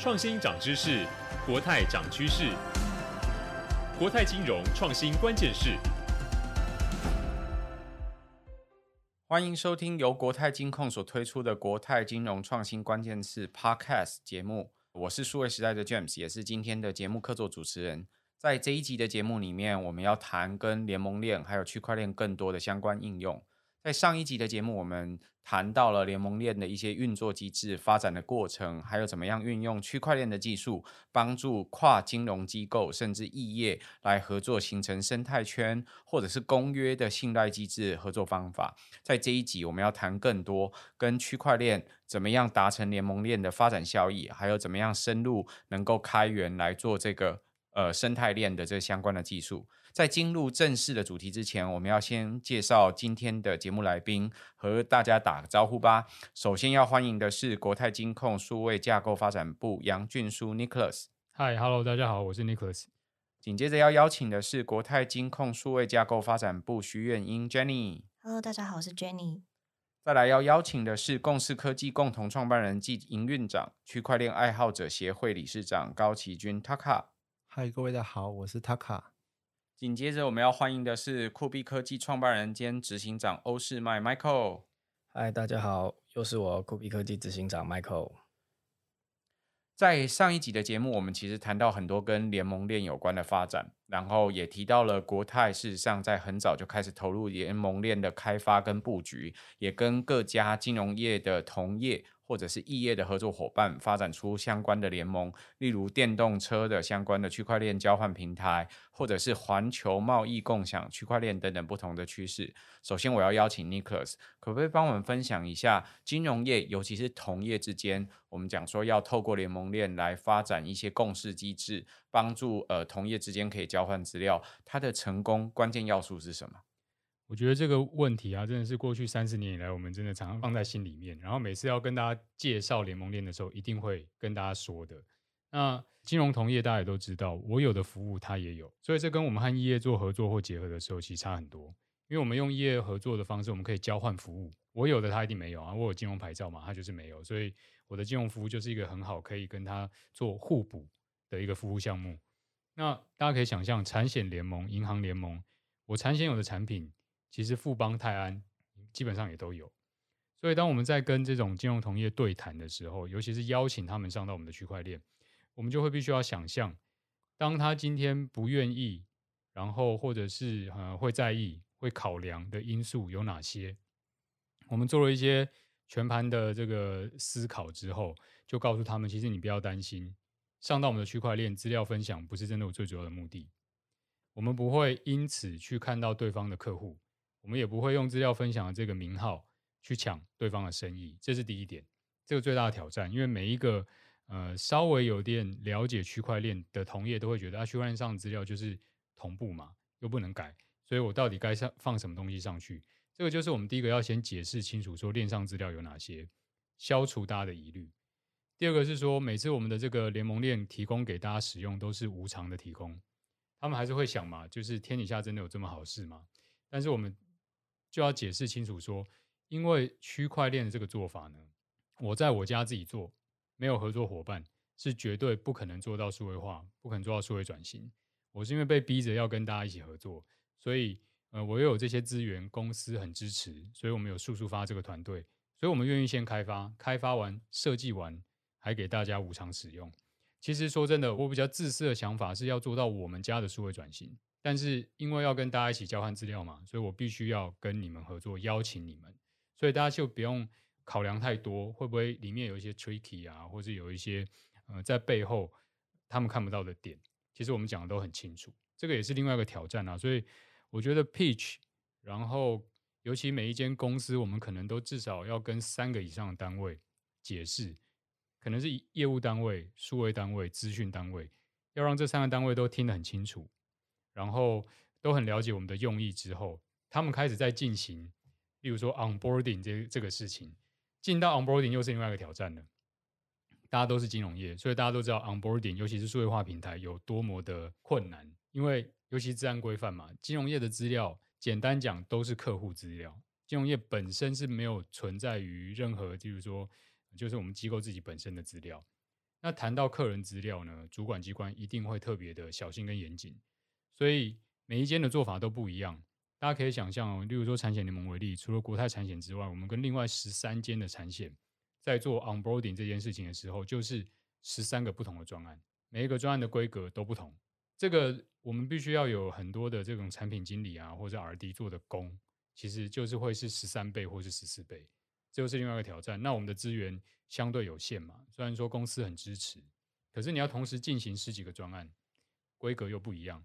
创新涨知识，国泰涨趋势。国泰金融创新关键是。欢迎收听由国泰金控所推出的国泰金融创新关键词 Podcast 节目。我是数位时代的 James，也是今天的节目客座主持人。在这一集的节目里面，我们要谈跟联盟链还有区块链更多的相关应用。在上一集的节目，我们谈到了联盟链的一些运作机制、发展的过程，还有怎么样运用区块链的技术，帮助跨金融机构甚至异业来合作，形成生态圈或者是公约的信赖机制合作方法。在这一集，我们要谈更多跟区块链怎么样达成联盟链的发展效益，还有怎么样深入能够开源来做这个呃生态链的这相关的技术。在进入正式的主题之前，我们要先介绍今天的节目来宾，和大家打个招呼吧。首先要欢迎的是国泰金控数位架构发展部杨俊书 Nicholas。Hi，Hello，大家好，我是 Nicholas。紧接着要邀请的是国泰金控数位架构发展部徐远英 Jenny。Hello，大家好，我是 Jenny。再来要邀请的是共识科技共同创办人暨营运长、区块链爱好者协会理事长高奇君 Taka。嗨，各位大家好，我是 Taka。紧接着，我们要欢迎的是酷币科技创办人兼执行长欧世迈 Michael。嗨，大家好，又是我酷币科技执行长 Michael。在上一集的节目，我们其实谈到很多跟联盟链有关的发展，然后也提到了国泰事实上在很早就开始投入联盟链的开发跟布局，也跟各家金融业的同业。或者是异业的合作伙伴，发展出相关的联盟，例如电动车的相关的区块链交换平台，或者是环球贸易共享区块链等等不同的趋势。首先，我要邀请 Nicholas，可不可以帮我们分享一下金融业，尤其是同业之间，我们讲说要透过联盟链来发展一些共识机制，帮助呃同业之间可以交换资料，它的成功关键要素是什么？我觉得这个问题啊，真的是过去三十年以来，我们真的常常放在心里面。然后每次要跟大家介绍联盟链的时候，一定会跟大家说的。那金融同业大家也都知道，我有的服务他也有，所以这跟我们和业做合作或结合的时候，其实差很多。因为我们用业合作的方式，我们可以交换服务。我有的他一定没有啊，我有金融牌照嘛，他就是没有。所以我的金融服务就是一个很好可以跟他做互补的一个服务项目。那大家可以想象，产险联盟、银行联盟，我产险有的产品。其实富邦泰安基本上也都有，所以当我们在跟这种金融同业对谈的时候，尤其是邀请他们上到我们的区块链，我们就会必须要想象，当他今天不愿意，然后或者是呃会在意、会考量的因素有哪些？我们做了一些全盘的这个思考之后，就告诉他们，其实你不要担心，上到我们的区块链资料分享不是真的我最主要的目的，我们不会因此去看到对方的客户。我们也不会用资料分享的这个名号去抢对方的生意，这是第一点，这个最大的挑战。因为每一个呃稍微有点了解区块链的同业都会觉得啊，区块链上的资料就是同步嘛，又不能改，所以我到底该上放什么东西上去？这个就是我们第一个要先解释清楚，说链上资料有哪些，消除大家的疑虑。第二个是说，每次我们的这个联盟链提供给大家使用都是无偿的提供，他们还是会想嘛，就是天底下真的有这么好事吗？但是我们。就要解释清楚说，因为区块链的这个做法呢，我在我家自己做，没有合作伙伴，是绝对不可能做到数位化，不可能做到数位转型。我是因为被逼着要跟大家一起合作，所以呃，我又有这些资源，公司很支持，所以我们有速速发这个团队，所以我们愿意先开发，开发完设计完，还给大家无偿使用。其实说真的，我比较自私的想法是要做到我们家的数位转型。但是因为要跟大家一起交换资料嘛，所以我必须要跟你们合作，邀请你们，所以大家就不用考量太多，会不会里面有一些 tricky 啊，或是有一些呃在背后他们看不到的点，其实我们讲的都很清楚，这个也是另外一个挑战啊。所以我觉得 pitch，然后尤其每一间公司，我们可能都至少要跟三个以上的单位解释，可能是业务单位、数位单位、资讯单位，要让这三个单位都听得很清楚。然后都很了解我们的用意之后，他们开始在进行，例如说 onboarding 这这个事情，进到 onboarding 又是另外一个挑战了。大家都是金融业，所以大家都知道 onboarding，尤其是数位化平台有多么的困难，因为尤其治安规范嘛，金融业的资料，简单讲都是客户资料，金融业本身是没有存在于任何，就是说，就是我们机构自己本身的资料。那谈到客人资料呢，主管机关一定会特别的小心跟严谨，所以每一间的做法都不一样。大家可以想象哦，例如说产险联盟为例，除了国泰产险之外，我们跟另外十三间的产险在做 onboarding 这件事情的时候，就是十三个不同的专案，每一个专案的规格都不同。这个我们必须要有很多的这种产品经理啊，或者 RD 做的工，其实就是会是十三倍或是十四倍，这就是另外一个挑战。那我们的资源相对有限嘛，虽然说公司很支持，可是你要同时进行十几个专案，规格又不一样，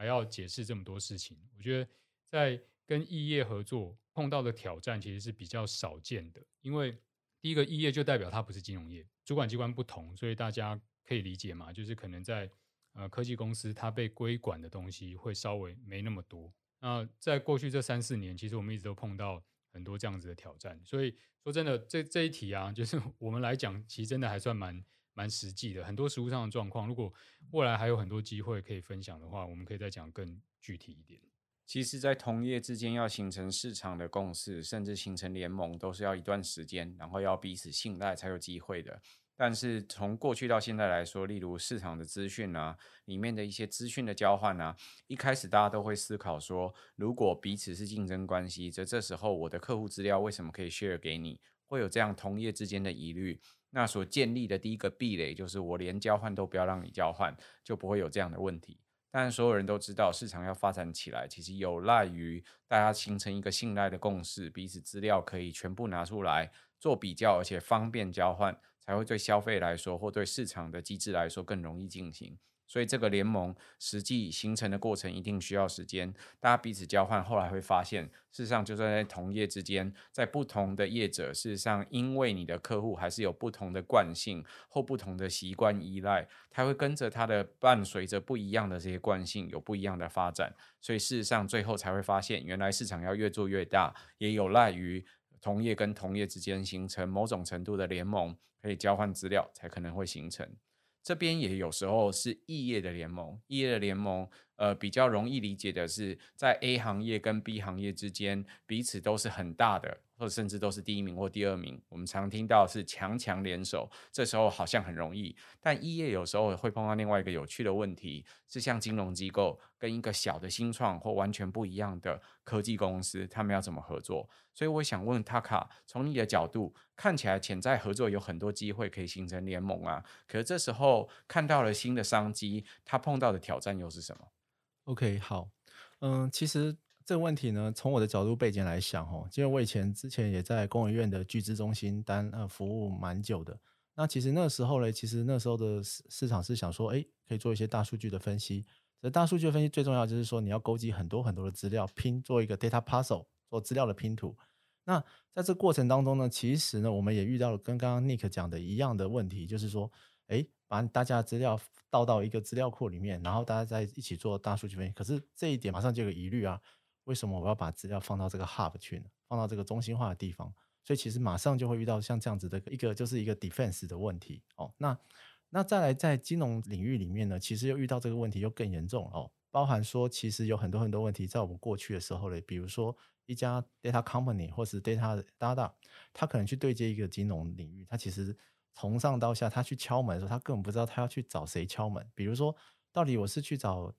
还要解释这么多事情，我觉得。在跟异业合作碰到的挑战其实是比较少见的，因为第一个异业就代表它不是金融业，主管机关不同，所以大家可以理解嘛，就是可能在呃科技公司，它被规管的东西会稍微没那么多。那在过去这三四年，其实我们一直都碰到很多这样子的挑战，所以说真的，这这一题啊，就是我们来讲，其实真的还算蛮蛮实际的，很多实务上的状况，如果未来还有很多机会可以分享的话，我们可以再讲更具体一点。其实，在同业之间要形成市场的共识，甚至形成联盟，都是要一段时间，然后要彼此信赖才有机会的。但是从过去到现在来说，例如市场的资讯啊，里面的一些资讯的交换啊，一开始大家都会思考说，如果彼此是竞争关系，这这时候我的客户资料为什么可以 share 给你？会有这样同业之间的疑虑。那所建立的第一个壁垒就是，我连交换都不要让你交换，就不会有这样的问题。但所有人都知道，市场要发展起来，其实有赖于大家形成一个信赖的共识，彼此资料可以全部拿出来做比较，而且方便交换，才会对消费来说，或对市场的机制来说更容易进行。所以这个联盟实际形成的过程一定需要时间，大家彼此交换，后来会发现，事实上就算在同业之间，在不同的业者，事实上因为你的客户还是有不同的惯性或不同的习惯依赖，他会跟着他的伴随着不一样的这些惯性有不一样的发展，所以事实上最后才会发现，原来市场要越做越大，也有赖于同业跟同业之间形成某种程度的联盟，可以交换资料，才可能会形成。这边也有时候是异业的联盟，异业的联盟，呃，比较容易理解的是，在 A 行业跟 B 行业之间，彼此都是很大的，或者甚至都是第一名或第二名。我们常听到是强强联手，这时候好像很容易。但一业有时候会碰到另外一个有趣的问题，是像金融机构跟一个小的新创或完全不一样的科技公司，他们要怎么合作？所以我想问 Taka，从你的角度看起来，潜在合作有很多机会可以形成联盟啊。可是这时候看到了新的商机，他碰到的挑战又是什么？OK，好，嗯，其实这个问题呢，从我的角度背景来想，哦，因为我以前之前也在工研院的聚资中心担呃服务蛮久的。那其实那时候呢，其实那时候的市市场是想说，哎，可以做一些大数据的分析。这大数据的分析最重要就是说，你要勾集很多很多的资料，拼做一个 data puzzle，做资料的拼图。那在这过程当中呢，其实呢，我们也遇到了跟刚刚 Nick 讲的一样的问题，就是说，哎，把大家的资料。倒到一个资料库里面，然后大家再一起做大数据分析。可是这一点马上就有个疑虑啊，为什么我要把资料放到这个 hub 去呢？放到这个中心化的地方？所以其实马上就会遇到像这样子的一个，就是一个 defense 的问题哦。那那再来在金融领域里面呢，其实又遇到这个问题又更严重哦。包含说，其实有很多很多问题在我们过去的时候呢，比如说一家 data company 或是 data data，他可能去对接一个金融领域，他其实。从上到下，他去敲门的时候，他根本不知道他要去找谁敲门。比如说，到底我是去找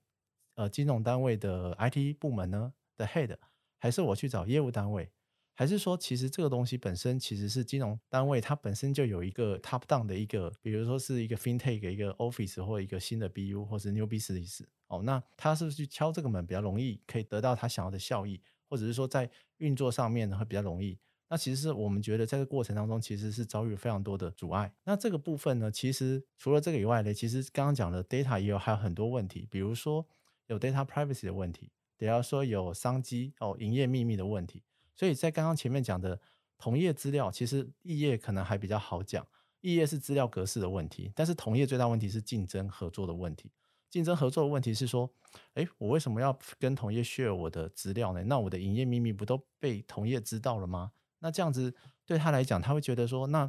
呃金融单位的 IT 部门呢的 head，还是我去找业务单位？还是说，其实这个东西本身其实是金融单位它本身就有一个 top down 的一个，比如说是一个 fintech 一个 office 或一个新的 BU 或是 new business 哦，那他是不是去敲这个门比较容易，可以得到他想要的效益，或者是说在运作上面呢会比较容易？那其实是我们觉得，在这个过程当中，其实是遭遇非常多的阻碍。那这个部分呢，其实除了这个以外呢，其实刚刚讲的 data 也有还有很多问题，比如说有 data privacy 的问题，比方说有商机哦、营业秘密的问题。所以在刚刚前面讲的同业资料，其实异业可能还比较好讲，异业是资料格式的问题，但是同业最大问题是竞争合作的问题。竞争合作的问题是说，诶，我为什么要跟同业 share 我的资料呢？那我的营业秘密不都被同业知道了吗？那这样子对他来讲，他会觉得说，那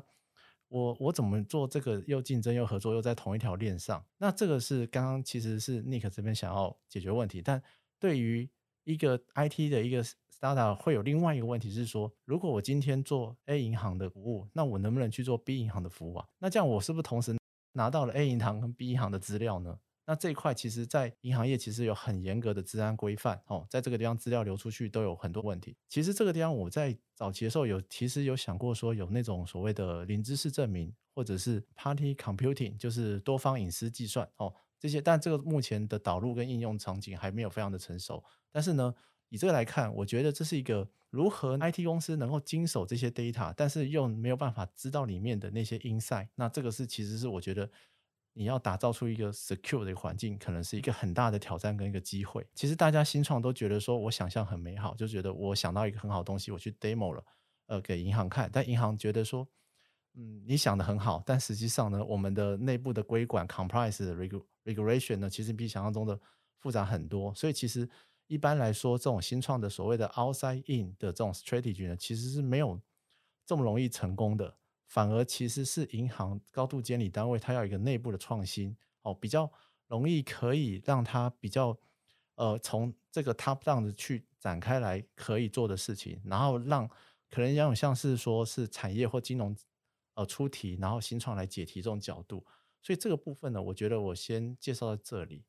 我我怎么做这个又竞争又合作又在同一条链上？那这个是刚刚其实是 Nick 这边想要解决问题，但对于一个 IT 的一个 startup 会有另外一个问题是说，如果我今天做 A 银行的服务，那我能不能去做 B 银行的服务啊？那这样我是不是同时拿到了 A 银行跟 B 银行的资料呢？那这一块其实，在银行业其实有很严格的治安规范哦，在这个地方资料流出去都有很多问题。其实这个地方我在早期的时候有其实有想过说有那种所谓的零知识证明，或者是 Party Computing，就是多方隐私计算哦这些，但这个目前的导入跟应用场景还没有非常的成熟。但是呢，以这个来看，我觉得这是一个如何 IT 公司能够经手这些 data，但是又没有办法知道里面的那些 insight，那这个是其实是我觉得。你要打造出一个 secure 的环境，可能是一个很大的挑战跟一个机会。其实大家新创都觉得说，我想象很美好，就觉得我想到一个很好的东西，我去 demo 了，呃，给银行看。但银行觉得说，嗯，你想的很好，但实际上呢，我们的内部的规管 compliance regulation 呢，其实比想象中的复杂很多。所以其实一般来说，这种新创的所谓的 outside in 的这种 strategy 呢，其实是没有这么容易成功的。反而其实是银行高度监理单位，它要一个内部的创新哦，比较容易可以让它比较呃从这个 top down 的去展开来可以做的事情，然后让可能要有像是说是产业或金融呃出题，然后新创来解题这种角度。所以这个部分呢，我觉得我先介绍到这里。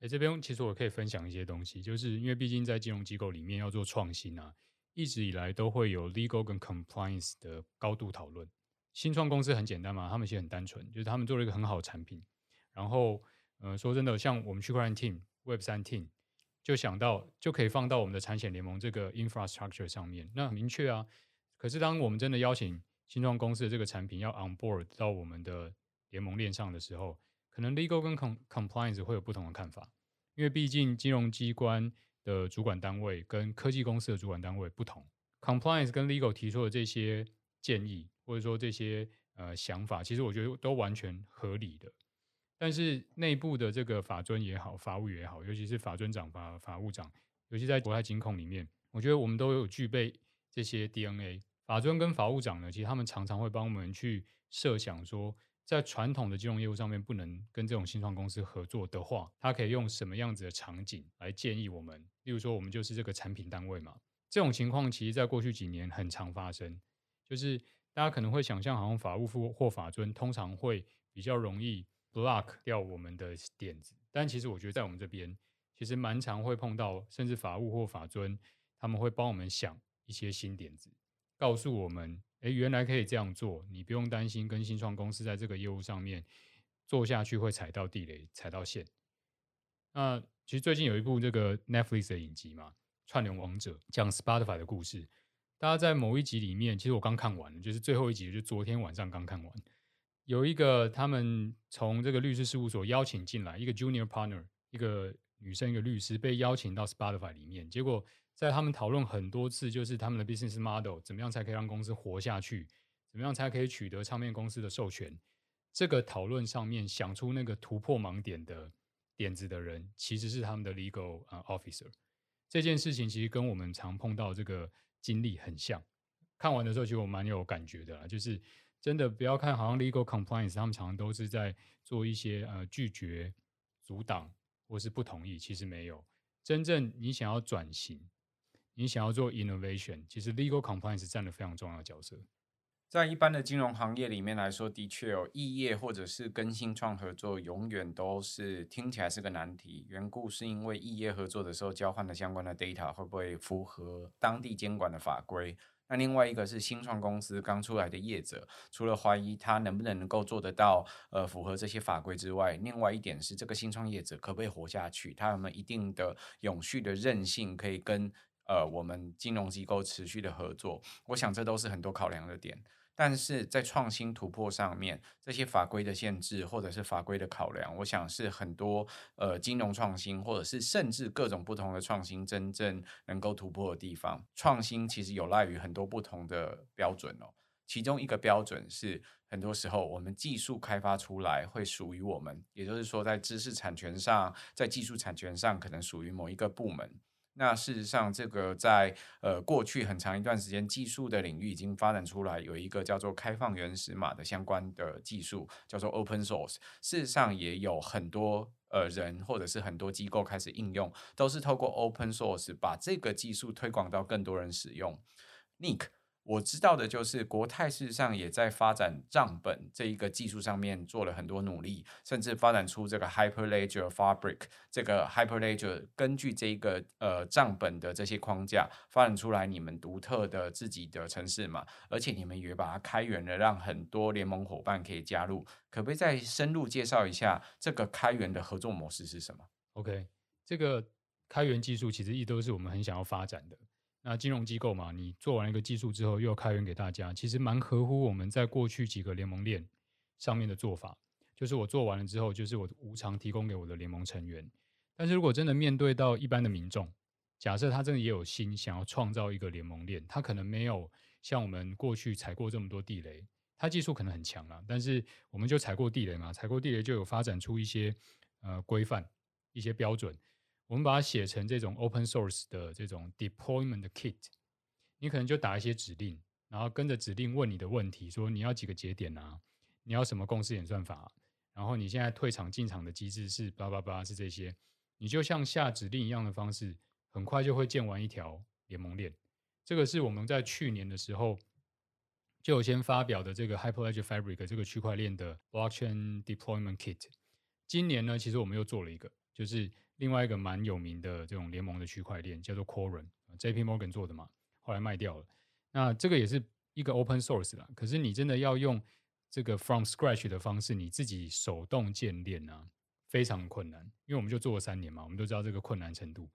哎，这边其实我可以分享一些东西，就是因为毕竟在金融机构里面要做创新啊。一直以来都会有 legal 跟 compliance 的高度讨论。新创公司很简单嘛，他们其实很单纯，就是他们做了一个很好的产品。然后，呃，说真的，像我们区块链 team、Web 三 team，就想到就可以放到我们的产险联盟这个 infrastructure 上面，那很明确啊。可是，当我们真的邀请新创公司的这个产品要 on board 到我们的联盟链上的时候，可能 legal 跟 compliance 会有不同的看法，因为毕竟金融机关。的主管单位跟科技公司的主管单位不同，compliance 跟 legal 提出的这些建议或者说这些呃想法，其实我觉得都完全合理的。但是内部的这个法遵也好，法务也好，尤其是法遵长、法法务长，尤其在国泰金控里面，我觉得我们都有具备这些 DNA。法尊跟法务长呢，其实他们常常会帮我们去设想说。在传统的金融业务上面不能跟这种新创公司合作的话，他可以用什么样子的场景来建议我们？例如说，我们就是这个产品单位嘛。这种情况其实在过去几年很常发生，就是大家可能会想象，好像法务或或法尊通常会比较容易 block 掉我们的点子，但其实我觉得在我们这边，其实蛮常会碰到，甚至法务或法尊他们会帮我们想一些新点子，告诉我们。诶，原来可以这样做，你不用担心跟新创公司在这个业务上面做下去会踩到地雷、踩到线。那其实最近有一部这个 Netflix 的影集嘛，《串联王者》，讲 Spotify 的故事。大家在某一集里面，其实我刚看完了，就是最后一集，就昨天晚上刚看完。有一个他们从这个律师事务所邀请进来一个 Junior Partner，一个女生，一个律师被邀请到 Spotify 里面，结果。在他们讨论很多次，就是他们的 business model 怎么样才可以让公司活下去，怎么样才可以取得唱片公司的授权。这个讨论上面想出那个突破盲点的点子的人，其实是他们的 legal officer。这件事情其实跟我们常碰到这个经历很像。看完的时候，其实我蛮有感觉的啦，就是真的不要看好像 legal compliance，他们常常都是在做一些呃拒绝、阻挡或是不同意，其实没有。真正你想要转型。你想要做 innovation，其实 legal compliance 占了非常重要的角色。在一般的金融行业里面来说，的确有异业或者是跟新创合作，永远都是听起来是个难题。缘故是因为异业合作的时候交换的相关的 data 会不会符合当地监管的法规？那另外一个是新创公司刚出来的业者，除了怀疑他能不能能够做得到，呃，符合这些法规之外，另外一点是这个新创业者可不可以活下去？他有没有一定的永续的韧性，可以跟呃，我们金融机构持续的合作，我想这都是很多考量的点。但是在创新突破上面，这些法规的限制或者是法规的考量，我想是很多呃金融创新或者是甚至各种不同的创新真正能够突破的地方。创新其实有赖于很多不同的标准哦，其中一个标准是很多时候我们技术开发出来会属于我们，也就是说在知识产权上，在技术产权上可能属于某一个部门。那事实上，这个在呃过去很长一段时间，技术的领域已经发展出来，有一个叫做开放原始码的相关的技术，叫做 Open Source。事实上，也有很多呃人或者是很多机构开始应用，都是透过 Open Source 把这个技术推广到更多人使用。Nick，我知道的就是，国泰事实上也在发展账本这一个技术上面做了很多努力，甚至发展出这个 Hyperledger Fabric。这个 Hyperledger 根据这一个呃账本的这些框架，发展出来你们独特的自己的城市嘛，而且你们也把它开源了，让很多联盟伙伴可以加入。可不可以再深入介绍一下这个开源的合作模式是什么？OK，这个开源技术其实一直都是我们很想要发展的。那金融机构嘛，你做完一个技术之后，又要开源给大家，其实蛮合乎我们在过去几个联盟链上面的做法。就是我做完了之后，就是我无偿提供给我的联盟成员。但是如果真的面对到一般的民众，假设他真的也有心想要创造一个联盟链，他可能没有像我们过去踩过这么多地雷，他技术可能很强了，但是我们就踩过地雷嘛，踩过地雷就有发展出一些呃规范、一些标准。我们把它写成这种 open source 的这种 deployment kit，你可能就打一些指令，然后跟着指令问你的问题，说你要几个节点啊？你要什么共识演算法？然后你现在退场进场的机制是叭叭叭是这些，你就像下指令一样的方式，很快就会建完一条联盟链。这个是我们在去年的时候就有先发表的这个 Hyperledger Fabric 这个区块链的 blockchain deployment kit。今年呢，其实我们又做了一个，就是。另外一个蛮有名的这种联盟的区块链叫做 Quorum，JP Morgan 做的嘛，后来卖掉了。那这个也是一个 open source 啦，可是你真的要用这个 from scratch 的方式，你自己手动建链啊，非常困难。因为我们就做了三年嘛，我们都知道这个困难程度，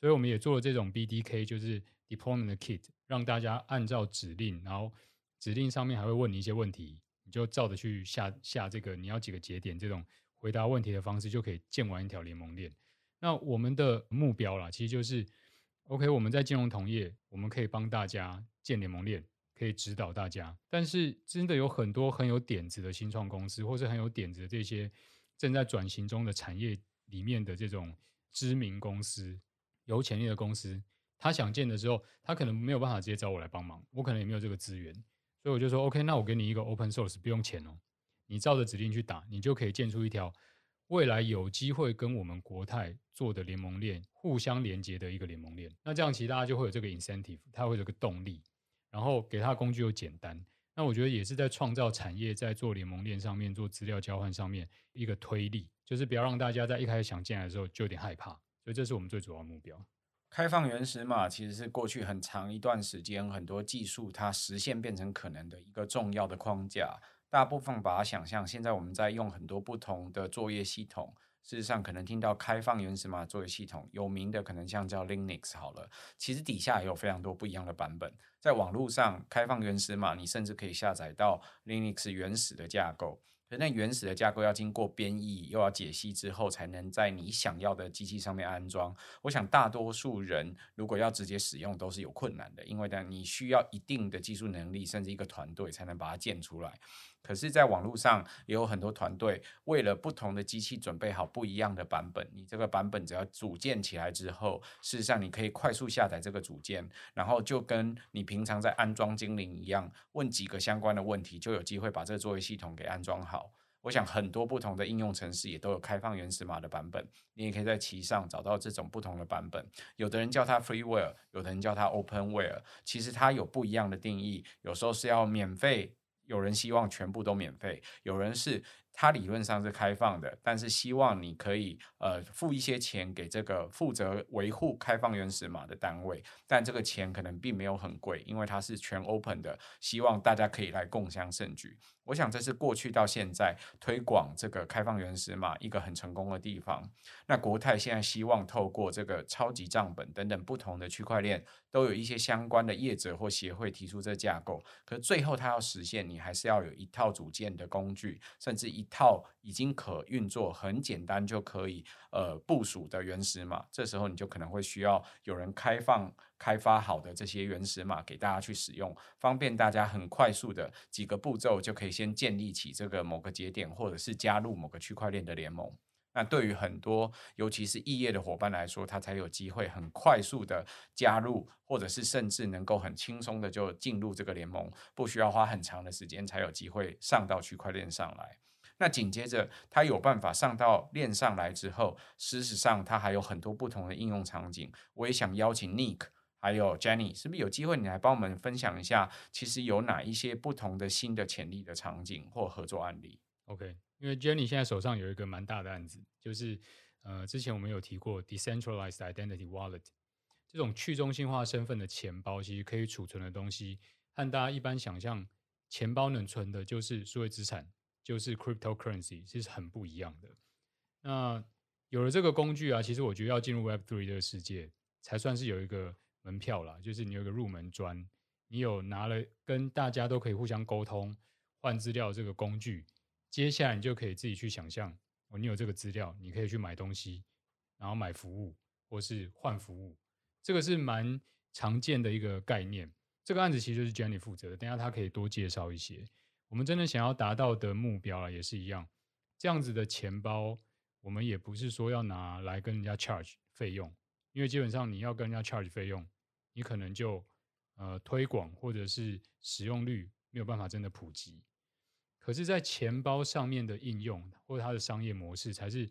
所以我们也做了这种 BDK，就是 deployment kit，让大家按照指令，然后指令上面还会问你一些问题，你就照着去下下这个你要几个节点这种回答问题的方式，就可以建完一条联盟链。那我们的目标啦，其实就是，OK，我们在金融同业，我们可以帮大家建联盟链，可以指导大家。但是，真的有很多很有点子的新创公司，或是很有点子的这些正在转型中的产业里面的这种知名公司、有潜力的公司，他想建的时候，他可能没有办法直接找我来帮忙，我可能也没有这个资源，所以我就说，OK，那我给你一个 Open Source，不用钱哦，你照着指令去打，你就可以建出一条。未来有机会跟我们国泰做的联盟链互相连接的一个联盟链，那这样其实大家就会有这个 incentive，它会有个动力，然后给它的工具又简单，那我觉得也是在创造产业，在做联盟链上面做资料交换上面一个推力，就是不要让大家在一开始想进来的时候就有点害怕，所以这是我们最主要的目标。开放原始码其实是过去很长一段时间很多技术它实现变成可能的一个重要的框架。大部分把它想象，现在我们在用很多不同的作业系统。事实上，可能听到开放原始码作业系统，有名的可能像叫 Linux 好了。其实底下也有非常多不一样的版本。在网络上，开放原始码，你甚至可以下载到 Linux 原始的架构。那原始的架构要经过编译，又要解析之后，才能在你想要的机器上面安装。我想大多数人如果要直接使用，都是有困难的，因为呢，你需要一定的技术能力，甚至一个团队才能把它建出来。可是，在网络上也有很多团队为了不同的机器准备好不一样的版本。你这个版本只要组建起来之后，事实上你可以快速下载这个组件，然后就跟你平常在安装精灵一样，问几个相关的问题，就有机会把这个作业系统给安装好。我想很多不同的应用程式也都有开放原始码的版本，你也可以在其上找到这种不同的版本。有的人叫它 freeware，有的人叫它 openware，其实它有不一样的定义。有时候是要免费。有人希望全部都免费，有人是它理论上是开放的，但是希望你可以呃付一些钱给这个负责维护开放原始码的单位，但这个钱可能并没有很贵，因为它是全 open 的，希望大家可以来共襄盛举。我想这是过去到现在推广这个开放原始码一个很成功的地方。那国泰现在希望透过这个超级账本等等不同的区块链，都有一些相关的业者或协会提出这架构。可是最后它要实现，你还是要有一套组件的工具，甚至一套已经可运作、很简单就可以呃部署的原始码。这时候你就可能会需要有人开放。开发好的这些原始码给大家去使用，方便大家很快速的几个步骤就可以先建立起这个某个节点，或者是加入某个区块链的联盟。那对于很多尤其是异业的伙伴来说，他才有机会很快速的加入，或者是甚至能够很轻松的就进入这个联盟，不需要花很长的时间才有机会上到区块链上来。那紧接着，他有办法上到链上来之后，事实上它还有很多不同的应用场景。我也想邀请 Nick。还有 Jenny，是不是有机会你来帮我们分享一下，其实有哪一些不同的新的潜力的场景或合作案例？OK，因为 Jenny 现在手上有一个蛮大的案子，就是呃，之前我们有提过 Decentralized Identity Wallet 这种去中心化身份的钱包，其实可以储存的东西，和大家一般想象钱包能存的就是数位资产，就是 Cryptocurrency，其实很不一样的。那有了这个工具啊，其实我觉得要进入 Web3 这个世界，才算是有一个。门票啦，就是你有个入门砖，你有拿了跟大家都可以互相沟通、换资料这个工具，接下来你就可以自己去想象哦，你有这个资料，你可以去买东西，然后买服务或是换服务，这个是蛮常见的一个概念。这个案子其实就是 Jenny 负责的，等下他可以多介绍一些。我们真的想要达到的目标啊，也是一样，这样子的钱包，我们也不是说要拿来跟人家 charge 费用。因为基本上你要跟人家 charge 费用，你可能就呃推广或者是使用率没有办法真的普及。可是，在钱包上面的应用或者它的商业模式，才是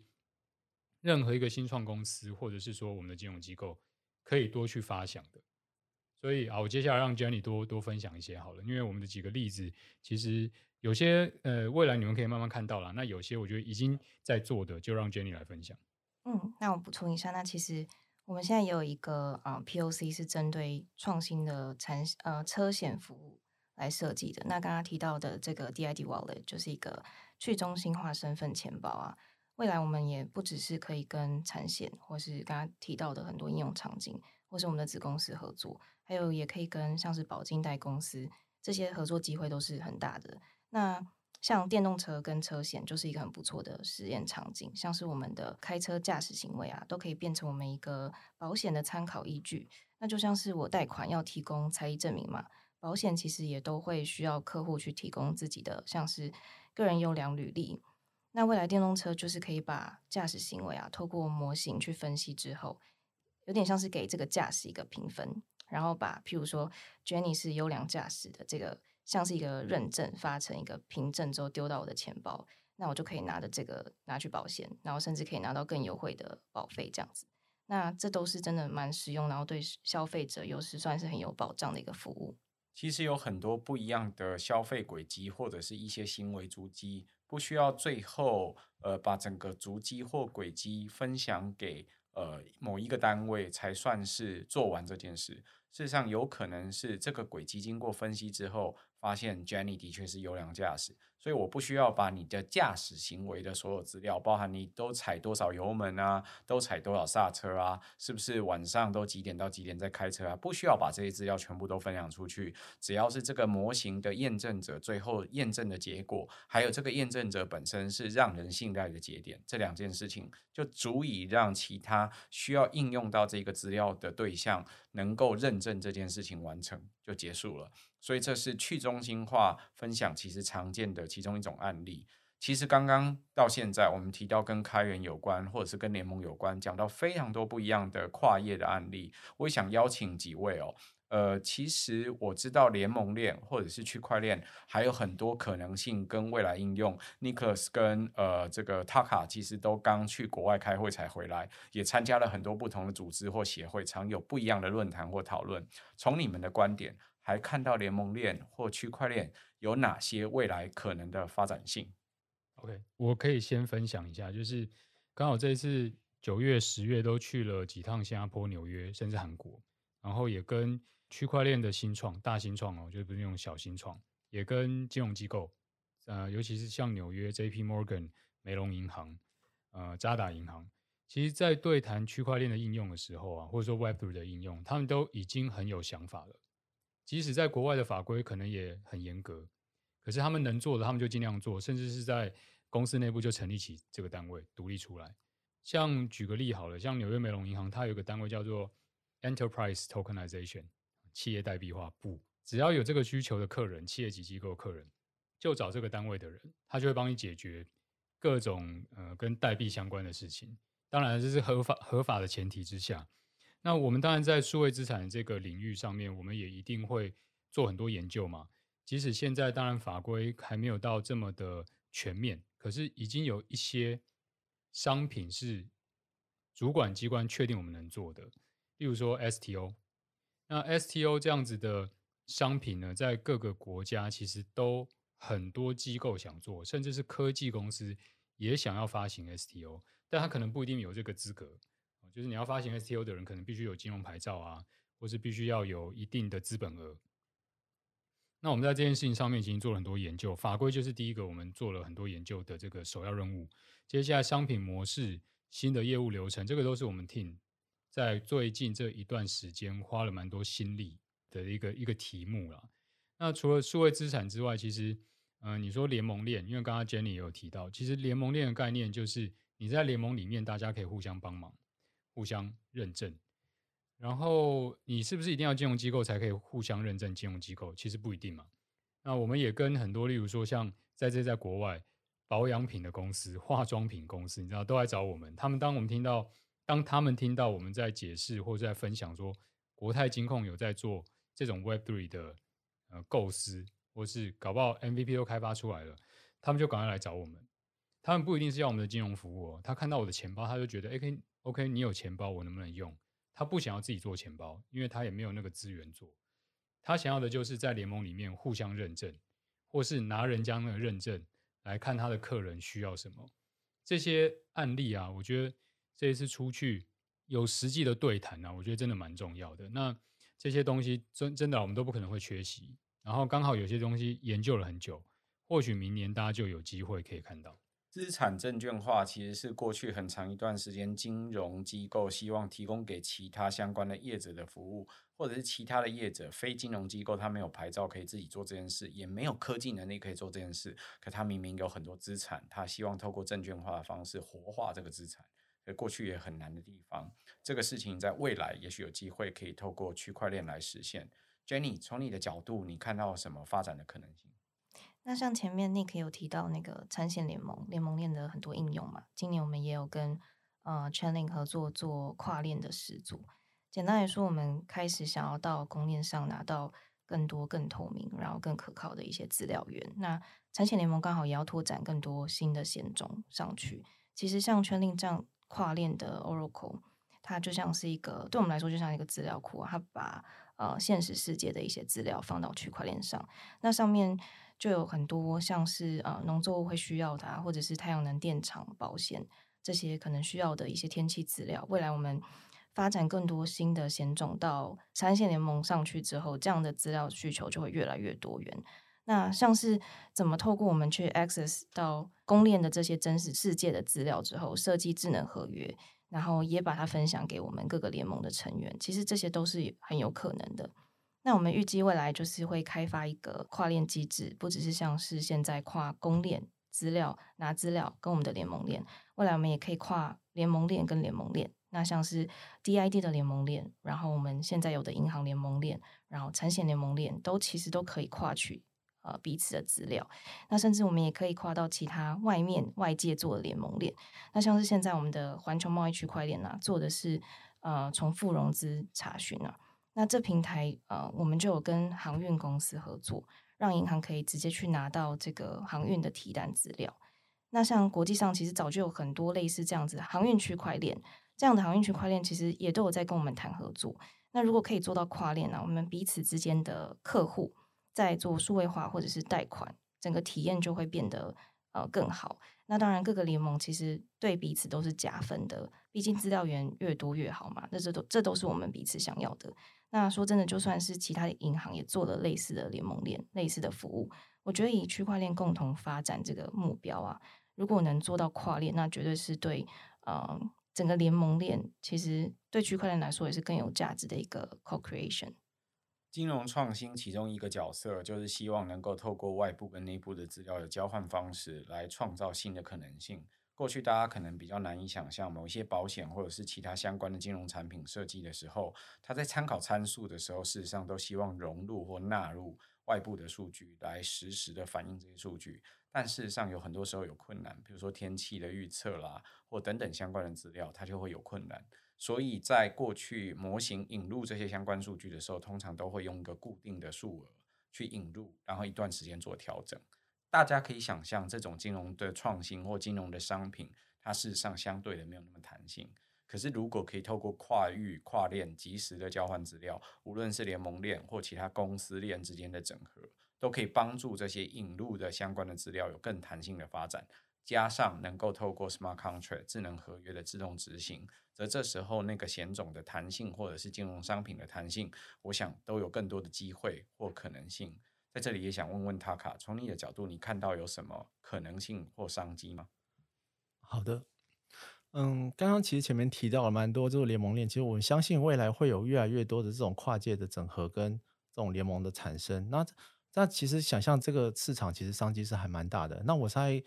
任何一个新创公司或者是说我们的金融机构可以多去发想的。所以啊，我接下来让 Jenny 多多分享一些好了，因为我们的几个例子，其实有些呃未来你们可以慢慢看到了，那有些我觉得已经在做的，就让 Jenny 来分享。嗯，那我补充一下，那其实。我们现在也有一个啊、POC 是针对创新的产呃车险服务来设计的。那刚刚提到的这个 DID Wallet 就是一个去中心化身份钱包啊。未来我们也不只是可以跟产险，或是刚刚提到的很多应用场景，或是我们的子公司合作，还有也可以跟像是保金贷公司这些合作机会都是很大的。那像电动车跟车险就是一个很不错的实验场景，像是我们的开车驾驶行为啊，都可以变成我们一个保险的参考依据。那就像是我贷款要提供财力证明嘛，保险其实也都会需要客户去提供自己的像是个人优良履历。那未来电动车就是可以把驾驶行为啊，透过模型去分析之后，有点像是给这个驾驶一个评分，然后把譬如说 Jenny 是优良驾驶的这个。像是一个认证发成一个凭证之后丢到我的钱包，那我就可以拿着这个拿去保险，然后甚至可以拿到更优惠的保费这样子。那这都是真的蛮实用，然后对消费者又是算是很有保障的一个服务。其实有很多不一样的消费轨迹或者是一些行为足迹，不需要最后呃把整个足迹或轨迹分享给呃某一个单位才算是做完这件事。事实上，有可能是这个轨迹经过分析之后。发现 Jenny 的确是优良驾驶，所以我不需要把你的驾驶行为的所有资料，包含你都踩多少油门啊，都踩多少刹车啊，是不是晚上都几点到几点在开车啊？不需要把这些资料全部都分享出去，只要是这个模型的验证者最后验证的结果，还有这个验证者本身是让人信赖的节点，这两件事情就足以让其他需要应用到这个资料的对象能够认证这件事情完成，就结束了。所以这是去中心化分享其实常见的其中一种案例。其实刚刚到现在，我们提到跟开源有关，或者是跟联盟有关，讲到非常多不一样的跨业的案例。我也想邀请几位哦，呃，其实我知道联盟链或者是区块链还有很多可能性跟未来应用。Nicholas 跟呃这个 Taka 其实都刚去国外开会才回来，也参加了很多不同的组织或协会，常有不一样的论坛或讨论。从你们的观点。还看到联盟链或区块链有哪些未来可能的发展性？OK，我可以先分享一下，就是刚好这一次九月、十月都去了几趟新加坡、纽约，甚至韩国，然后也跟区块链的新创、大新创哦，就不是那种小新创，也跟金融机构，呃，尤其是像纽约 JP Morgan、梅隆银行、呃渣打银行，其实，在对谈区块链的应用的时候啊，或者说 Web3 的应用，他们都已经很有想法了。即使在国外的法规可能也很严格，可是他们能做的，他们就尽量做，甚至是在公司内部就成立起这个单位，独立出来。像举个例好了，像纽约梅隆银行，它有个单位叫做 Enterprise Tokenization，企业代币化部。只要有这个需求的客人，企业级机构客人，就找这个单位的人，他就会帮你解决各种呃跟代币相关的事情。当然，这是合法合法的前提之下。那我们当然在数位资产这个领域上面，我们也一定会做很多研究嘛。即使现在当然法规还没有到这么的全面，可是已经有一些商品是主管机关确定我们能做的，例如说 STO。那 STO 这样子的商品呢，在各个国家其实都很多机构想做，甚至是科技公司也想要发行 STO，但他可能不一定有这个资格。就是你要发行 STO 的人，可能必须有金融牌照啊，或是必须要有一定的资本额。那我们在这件事情上面已经做了很多研究，法规就是第一个，我们做了很多研究的这个首要任务。接下来商品模式、新的业务流程，这个都是我们 team 在最近这一段时间花了蛮多心力的一个一个题目啦。那除了数位资产之外，其实，嗯、你说联盟链，因为刚刚 Jenny 也有提到，其实联盟链的概念就是你在联盟里面，大家可以互相帮忙。互相认证，然后你是不是一定要金融机构才可以互相认证？金融机构其实不一定嘛。那我们也跟很多，例如说像在这在国外保养品的公司、化妆品公司，你知道都来找我们。他们当我们听到，当他们听到我们在解释或者在分享说国泰金控有在做这种 Web Three 的呃构思，或是搞不好 MVP 都开发出来了，他们就赶快来找我们。他们不一定是要我们的金融服务哦，他看到我的钱包，他就觉得，哎，可以。OK，你有钱包，我能不能用？他不想要自己做钱包，因为他也没有那个资源做。他想要的就是在联盟里面互相认证，或是拿人家那个认证来看他的客人需要什么。这些案例啊，我觉得这一次出去有实际的对谈啊，我觉得真的蛮重要的。那这些东西真真的我们都不可能会缺席。然后刚好有些东西研究了很久，或许明年大家就有机会可以看到。资产证券化其实是过去很长一段时间金融机构希望提供给其他相关的业者的服务，或者是其他的业者非金融机构，他没有牌照可以自己做这件事，也没有科技能力可以做这件事，可他明明有很多资产，他希望透过证券化的方式活化这个资产，过去也很难的地方，这个事情在未来也许有机会可以透过区块链来实现。Jenny，从你的角度，你看到什么发展的可能性？那像前面 Nick 有提到那个产险联盟联盟链的很多应用嘛，今年我们也有跟呃 Chainlink 合作做跨链的实作。简单来说，我们开始想要到公链上拿到更多、更透明，然后更可靠的一些资料源。那产险联盟刚好也要拓展更多新的险种上去。其实像 Chainlink 这样跨链的 Oracle，它就像是一个对我们来说就像一个资料库，它把呃现实世界的一些资料放到区块链上，那上面。就有很多像是呃农作物会需要的，或者是太阳能电厂、保险这些可能需要的一些天气资料。未来我们发展更多新的险种到三线联盟上去之后，这样的资料需求就会越来越多元。那像是怎么透过我们去 access 到公链的这些真实世界的资料之后，设计智能合约，然后也把它分享给我们各个联盟的成员，其实这些都是很有可能的。那我们预计未来就是会开发一个跨链机制，不只是像是现在跨公链资料拿资料跟我们的联盟链，未来我们也可以跨联盟链跟联盟链。那像是 DID 的联盟链，然后我们现在有的银行联盟链，然后产险联盟链，都其实都可以跨取呃彼此的资料。那甚至我们也可以跨到其他外面外界做的联盟链。那像是现在我们的环球贸易区块链啊，做的是呃重复融资查询啊。那这平台呃，我们就有跟航运公司合作，让银行可以直接去拿到这个航运的提单资料。那像国际上其实早就有很多类似这样子的航运区块链，这样的航运区块链其实也都有在跟我们谈合作。那如果可以做到跨链呢，我们彼此之间的客户在做数位化或者是贷款，整个体验就会变得呃更好。那当然各个联盟其实对彼此都是加分的，毕竟资料源越多越好嘛。那这都这都是我们彼此想要的。那说真的，就算是其他的银行也做了类似的联盟链、类似的服务，我觉得以区块链共同发展这个目标啊，如果能做到跨链，那绝对是对呃整个联盟链，其实对区块链来说也是更有价值的一个 co-creation。金融创新其中一个角色，就是希望能够透过外部跟内部的资料的交换方式，来创造新的可能性。过去大家可能比较难以想象，某一些保险或者是其他相关的金融产品设计的时候，它在参考参数的时候，事实上都希望融入或纳入外部的数据来实时的反映这些数据。但事实上有很多时候有困难，比如说天气的预测啦，或等等相关的资料，它就会有困难。所以在过去模型引入这些相关数据的时候，通常都会用一个固定的数额去引入，然后一段时间做调整。大家可以想象，这种金融的创新或金融的商品，它事实上相对的没有那么弹性。可是如果可以透过跨域、跨链、即时的交换资料，无论是联盟链或其他公司链之间的整合，都可以帮助这些引入的相关的资料有更弹性的发展。加上能够透过 Smart Contract 智能合约的自动执行，则这时候那个险种的弹性或者是金融商品的弹性，我想都有更多的机会或可能性。在这里也想问问 Taka，从你的角度，你看到有什么可能性或商机吗？好的，嗯，刚刚其实前面提到了蛮多，就是联盟链，其实我们相信未来会有越来越多的这种跨界的整合跟这种联盟的产生。那那其实想象这个市场其实商机是还蛮大的。那我猜。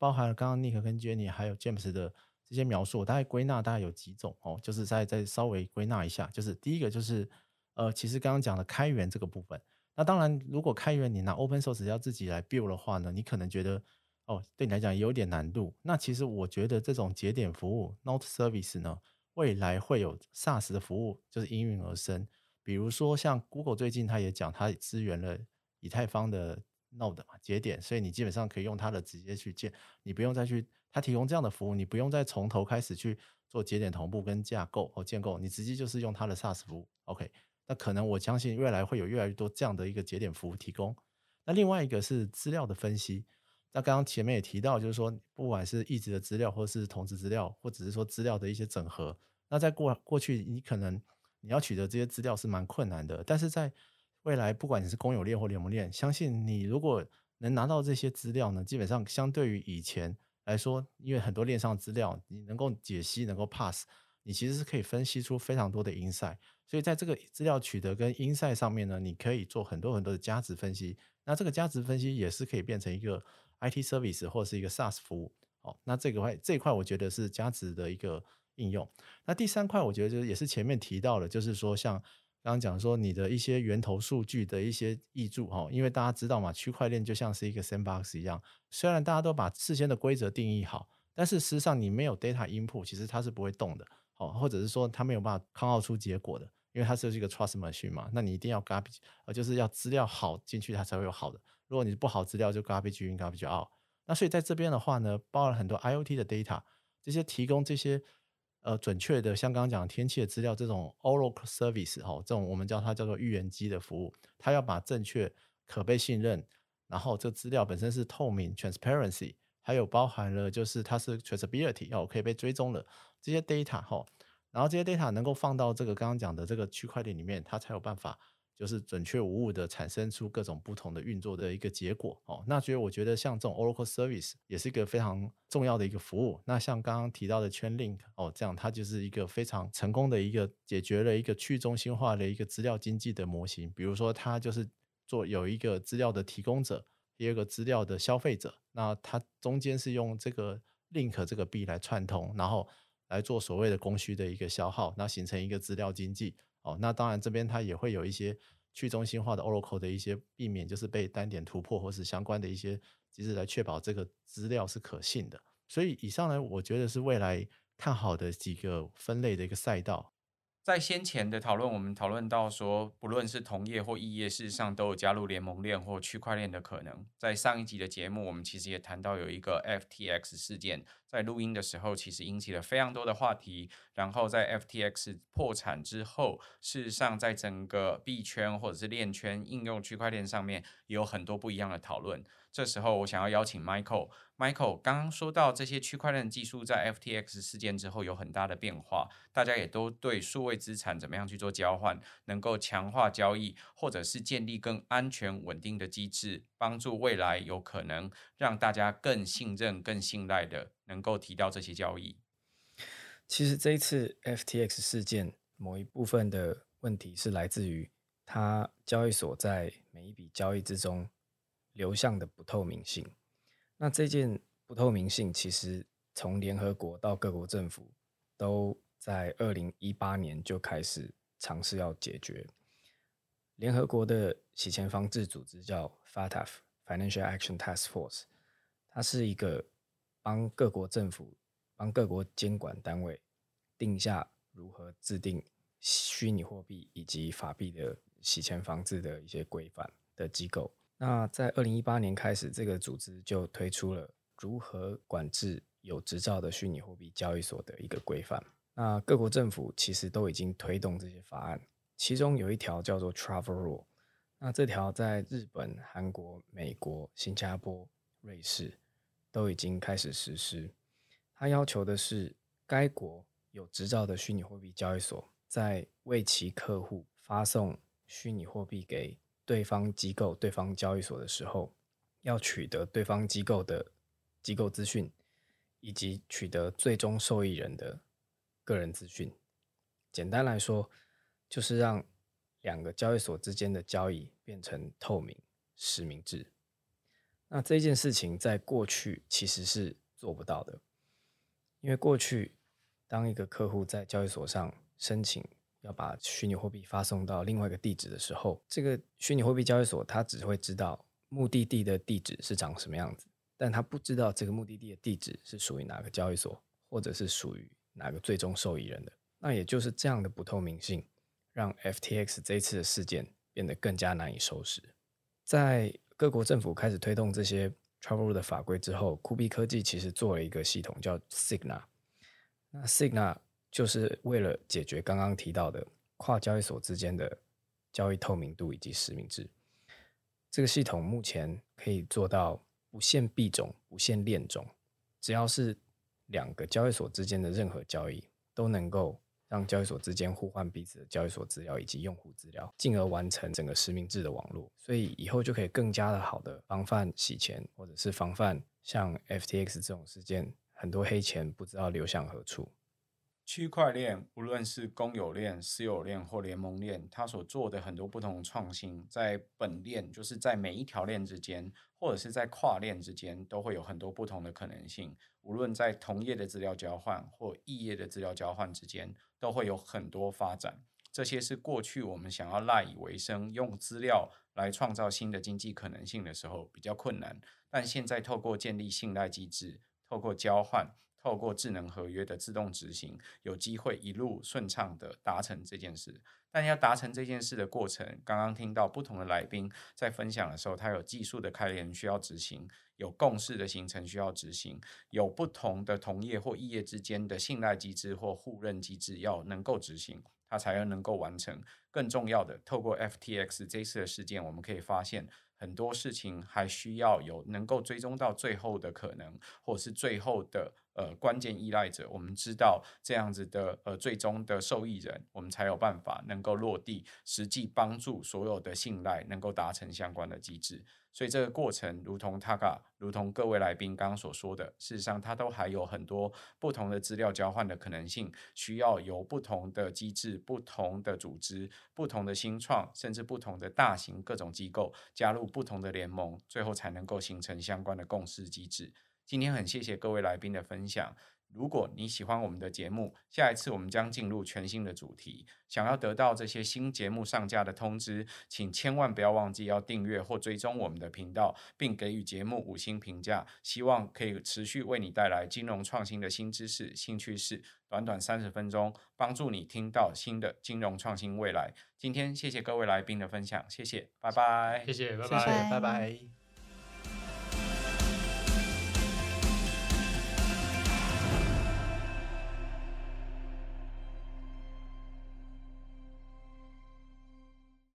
包含了刚刚 Nick 跟 Jenny 还有 James 的这些描述，我大概归纳大概有几种哦，就是再再稍微归纳一下，就是第一个就是呃，其实刚刚讲的开源这个部分，那当然如果开源你拿 Open Source 要自己来 build 的话呢，你可能觉得哦，对你来讲有点难度。那其实我觉得这种节点服务 Node Service 呢，未来会有 SaaS 的服务就是应运而生，比如说像 Google 最近他也讲，他支援了以太坊的。Node 嘛，节点，所以你基本上可以用它的直接去建，你不用再去，它提供这样的服务，你不用再从头开始去做节点同步跟架构哦建构，你直接就是用它的 SaaS 服务。OK，那可能我相信未来会有越来越多这样的一个节点服务提供。那另外一个是资料的分析，那刚刚前面也提到，就是说不管是一直的资料，或是同质资料，或者是说资料的一些整合，那在过过去你可能你要取得这些资料是蛮困难的，但是在未来，不管你是公有链或联盟链，相信你如果能拿到这些资料呢，基本上相对于以前来说，因为很多链上资料你能够解析、能够 pass，你其实是可以分析出非常多的 insight。所以在这个资料取得跟 insight 上面呢，你可以做很多很多的价值分析。那这个价值分析也是可以变成一个 IT service 或是一个 SaaS 服务。好，那这个块这一块我觉得是价值的一个应用。那第三块我觉得就是也是前面提到的，就是说像。刚刚讲说你的一些源头数据的一些译注哈，因为大家知道嘛，区块链就像是一个 sandbox 一样，虽然大家都把事先的规则定义好，但是事实上你没有 data input，其实它是不会动的，哦，或者是说它没有办法抗奥出结果的，因为它是一个 trust machine 嘛，那你一定要 garbage，呃，就是要资料好进去，它才会有好的，如果你不好资料就 garbage in garbage out，那所以在这边的话呢，包了很多 IoT 的 data，这些提供这些。呃，准确的，像刚刚讲天气的资料，这种 Oracle Service 哈，这种我们叫它叫做预言机的服务，它要把正确、可被信任，然后这资料本身是透明 （transparency），还有包含了就是它是 traceability 哦，可以被追踪的这些 data 哈，然后这些 data 能够放到这个刚刚讲的这个区块链里面，它才有办法。就是准确无误的产生出各种不同的运作的一个结果哦。那所以我觉得像这种 Oracle Service 也是一个非常重要的一个服务。那像刚刚提到的 Chainlink 哦，这样它就是一个非常成功的一个解决了一个去中心化的一个资料经济的模型。比如说它就是做有一个资料的提供者，第二个资料的消费者，那它中间是用这个 Link 这个币来串通，然后来做所谓的供需的一个消耗，那形成一个资料经济。哦，那当然这边它也会有一些去中心化的 Oracle 的一些避免，就是被单点突破或是相关的一些机制来确保这个资料是可信的。所以以上呢，我觉得是未来看好的几个分类的一个赛道。在先前的讨论，我们讨论到说，不论是同业或异业，事实上都有加入联盟链或区块链的可能。在上一集的节目，我们其实也谈到有一个 FTX 事件，在录音的时候，其实引起了非常多的话题。然后在 FTX 破产之后，事实上在整个币圈或者是链圈应用区块链上面，也有很多不一样的讨论。这时候，我想要邀请 Michael。Michael 刚刚说到这些区块链技术在 FTX 事件之后有很大的变化，大家也都对数位资产怎么样去做交换，能够强化交易，或者是建立更安全稳定的机制，帮助未来有可能让大家更信任、更信赖的能够提到这些交易。其实这一次 FTX 事件某一部分的问题是来自于它交易所在每一笔交易之中流向的不透明性。那这件不透明性，其实从联合国到各国政府，都在二零一八年就开始尝试要解决。联合国的洗钱防治组织叫 FATF（Financial Action Task Force），它是一个帮各国政府、帮各国监管单位定下如何制定虚拟货币以及法币的洗钱防治的一些规范的机构。那在二零一八年开始，这个组织就推出了如何管制有执照的虚拟货币交易所的一个规范。那各国政府其实都已经推动这些法案，其中有一条叫做 Travel Rule。那这条在日本、韩国、美国、新加坡、瑞士都已经开始实施。它要求的是，该国有执照的虚拟货币交易所，在为其客户发送虚拟货币给对方机构、对方交易所的时候，要取得对方机构的机构资讯，以及取得最终受益人的个人资讯。简单来说，就是让两个交易所之间的交易变成透明、实名制。那这件事情在过去其实是做不到的，因为过去当一个客户在交易所上申请要把虚拟货币发送到另外一个地址的时候，这个虚拟货币交易所它只会知道目的地的地址是长什么样子，但它不知道这个目的地的地址是属于哪个交易所，或者是属于哪个最终受益人的。那也就是这样的不透明性。让 FTX 这一次的事件变得更加难以收拾。在各国政府开始推动这些 Travel 的法规之后，酷币科技其实做了一个系统叫 Signal。那 Signal 就是为了解决刚刚提到的跨交易所之间的交易透明度以及实名制。这个系统目前可以做到不限币种、不限链种，只要是两个交易所之间的任何交易都能够。让交易所之间互换彼此的交易所资料以及用户资料，进而完成整个实名制的网络。所以以后就可以更加的好的防范洗钱，或者是防范像 FTX 这种事件，很多黑钱不知道流向何处。区块链无论是公有链、私有链或联盟链，它所做的很多不同的创新，在本链就是在每一条链之间，或者是在跨链之间，都会有很多不同的可能性。无论在同业的资料交换或异业的资料交换之间，都会有很多发展。这些是过去我们想要赖以为生，用资料来创造新的经济可能性的时候比较困难。但现在透过建立信赖机制，透过交换。透过智能合约的自动执行，有机会一路顺畅地达成这件事。但要达成这件事的过程，刚刚听到不同的来宾在分享的时候，他有技术的开源需要执行，有共识的形成需要执行，有不同的同业或异业之间的信赖机制或互认机制要能够执行，它才要能够完成。更重要的，透过 FTX 这次的事件，我们可以发现。很多事情还需要有能够追踪到最后的可能，或者是最后的呃关键依赖者。我们知道这样子的呃最终的受益人，我们才有办法能够落地，实际帮助所有的信赖能够达成相关的机制。所以这个过程，如同 Taka，如同各位来宾刚刚所说的，事实上它都还有很多不同的资料交换的可能性，需要由不同的机制、不同的组织、不同的新创，甚至不同的大型各种机构加入不同的联盟，最后才能够形成相关的共识机制。今天很谢谢各位来宾的分享。如果你喜欢我们的节目，下一次我们将进入全新的主题。想要得到这些新节目上架的通知，请千万不要忘记要订阅或追踪我们的频道，并给予节目五星评价。希望可以持续为你带来金融创新的新知识、新趋势。短短三十分钟，帮助你听到新的金融创新未来。今天谢谢各位来宾的分享，谢谢，拜拜，谢谢，拜拜，谢谢，拜拜。